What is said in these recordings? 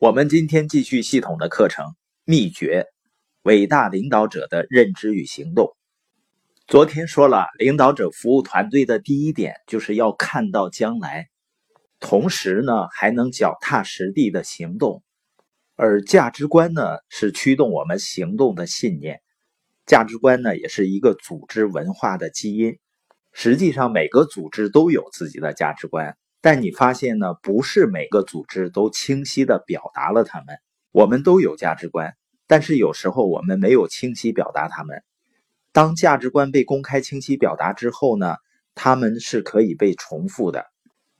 我们今天继续系统的课程，秘诀：伟大领导者的认知与行动。昨天说了，领导者服务团队的第一点就是要看到将来，同时呢还能脚踏实地的行动。而价值观呢是驱动我们行动的信念，价值观呢也是一个组织文化的基因。实际上，每个组织都有自己的价值观。但你发现呢？不是每个组织都清晰的表达了他们。我们都有价值观，但是有时候我们没有清晰表达他们。当价值观被公开清晰表达之后呢？他们是可以被重复的。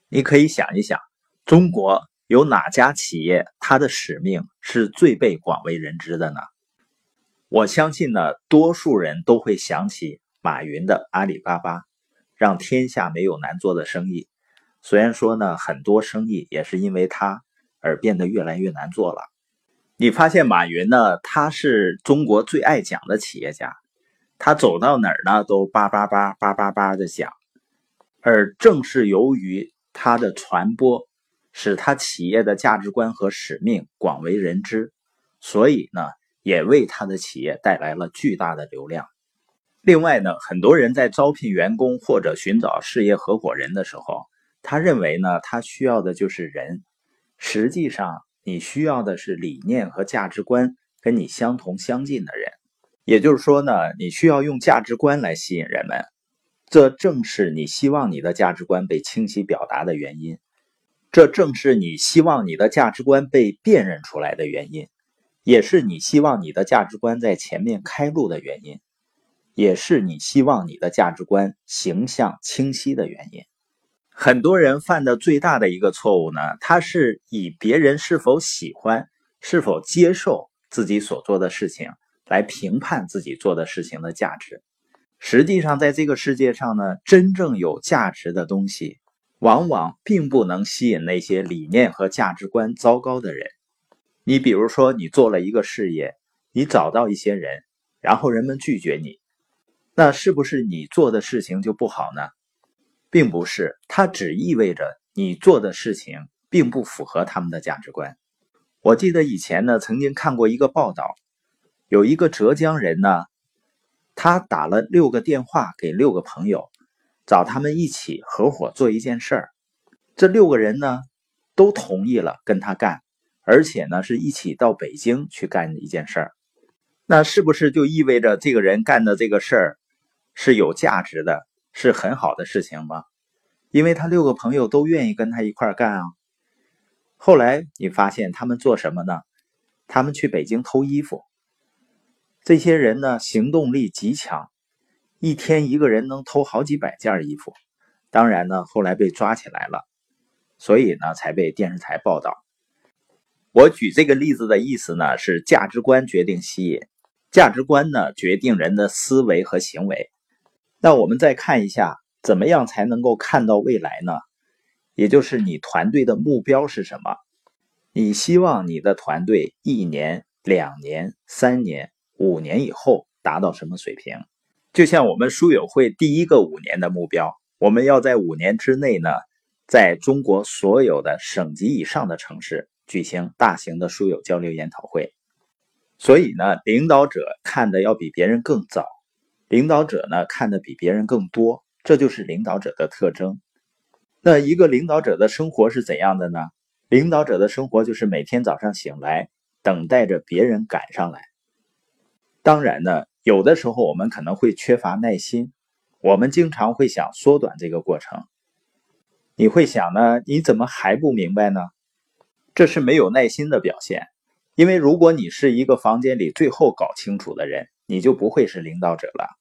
你可以想一想，中国有哪家企业它的使命是最被广为人知的呢？我相信呢，多数人都会想起马云的阿里巴巴，让天下没有难做的生意。虽然说呢，很多生意也是因为他而变得越来越难做了。你发现马云呢，他是中国最爱讲的企业家，他走到哪儿呢都叭叭叭叭叭叭的讲。而正是由于他的传播，使他企业的价值观和使命广为人知，所以呢，也为他的企业带来了巨大的流量。另外呢，很多人在招聘员工或者寻找事业合伙人的时候，他认为呢，他需要的就是人。实际上，你需要的是理念和价值观跟你相同相近的人。也就是说呢，你需要用价值观来吸引人们。这正是你希望你的价值观被清晰表达的原因。这正是你希望你的价值观被辨认出来的原因，也是你希望你的价值观在前面开路的原因，也是你希望你的价值观形象清晰的原因。很多人犯的最大的一个错误呢，他是以别人是否喜欢、是否接受自己所做的事情来评判自己做的事情的价值。实际上，在这个世界上呢，真正有价值的东西，往往并不能吸引那些理念和价值观糟糕的人。你比如说，你做了一个事业，你找到一些人，然后人们拒绝你，那是不是你做的事情就不好呢？并不是，它只意味着你做的事情并不符合他们的价值观。我记得以前呢，曾经看过一个报道，有一个浙江人呢，他打了六个电话给六个朋友，找他们一起合伙做一件事儿。这六个人呢，都同意了跟他干，而且呢，是一起到北京去干一件事儿。那是不是就意味着这个人干的这个事儿是有价值的？是很好的事情吗？因为他六个朋友都愿意跟他一块干啊。后来你发现他们做什么呢？他们去北京偷衣服。这些人呢，行动力极强，一天一个人能偷好几百件衣服。当然呢，后来被抓起来了，所以呢，才被电视台报道。我举这个例子的意思呢，是价值观决定吸引，价值观呢决定人的思维和行为。那我们再看一下，怎么样才能够看到未来呢？也就是你团队的目标是什么？你希望你的团队一年、两年、三年、五年以后达到什么水平？就像我们书友会第一个五年的目标，我们要在五年之内呢，在中国所有的省级以上的城市举行大型的书友交流研讨会。所以呢，领导者看的要比别人更早。领导者呢看的比别人更多，这就是领导者的特征。那一个领导者的生活是怎样的呢？领导者的生活就是每天早上醒来，等待着别人赶上来。当然呢，有的时候我们可能会缺乏耐心，我们经常会想缩短这个过程。你会想呢？你怎么还不明白呢？这是没有耐心的表现。因为如果你是一个房间里最后搞清楚的人，你就不会是领导者了。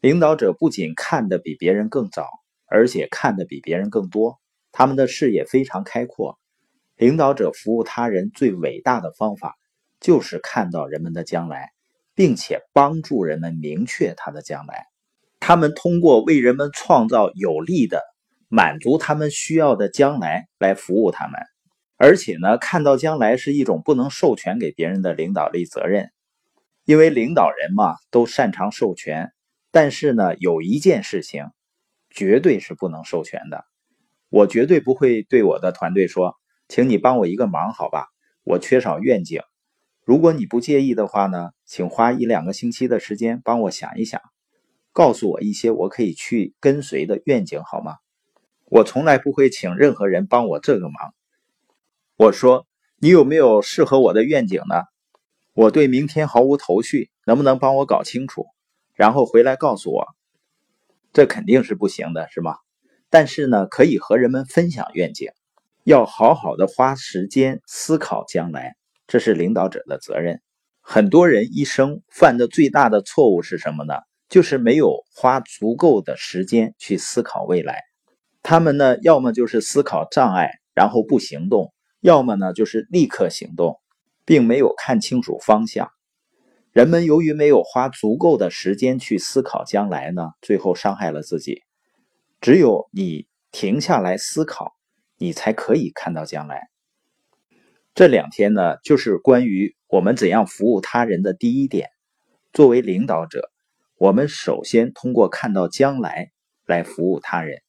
领导者不仅看得比别人更早，而且看得比别人更多。他们的视野非常开阔。领导者服务他人最伟大的方法，就是看到人们的将来，并且帮助人们明确他的将来。他们通过为人们创造有利的、满足他们需要的将来来服务他们。而且呢，看到将来是一种不能授权给别人的领导力责任，因为领导人嘛，都擅长授权。但是呢，有一件事情绝对是不能授权的。我绝对不会对我的团队说：“请你帮我一个忙，好吧？我缺少愿景。如果你不介意的话呢，请花一两个星期的时间帮我想一想，告诉我一些我可以去跟随的愿景好吗？我从来不会请任何人帮我这个忙。我说，你有没有适合我的愿景呢？我对明天毫无头绪，能不能帮我搞清楚，然后回来告诉我？这肯定是不行的，是吗？但是呢，可以和人们分享愿景，要好好的花时间思考将来，这是领导者的责任。很多人一生犯的最大的错误是什么呢？就是没有花足够的时间去思考未来。他们呢，要么就是思考障碍，然后不行动；要么呢，就是立刻行动，并没有看清楚方向。人们由于没有花足够的时间去思考将来呢，最后伤害了自己。只有你停下来思考，你才可以看到将来。这两天呢，就是关于我们怎样服务他人的第一点。作为领导者，我们首先通过看到将来来服务他人。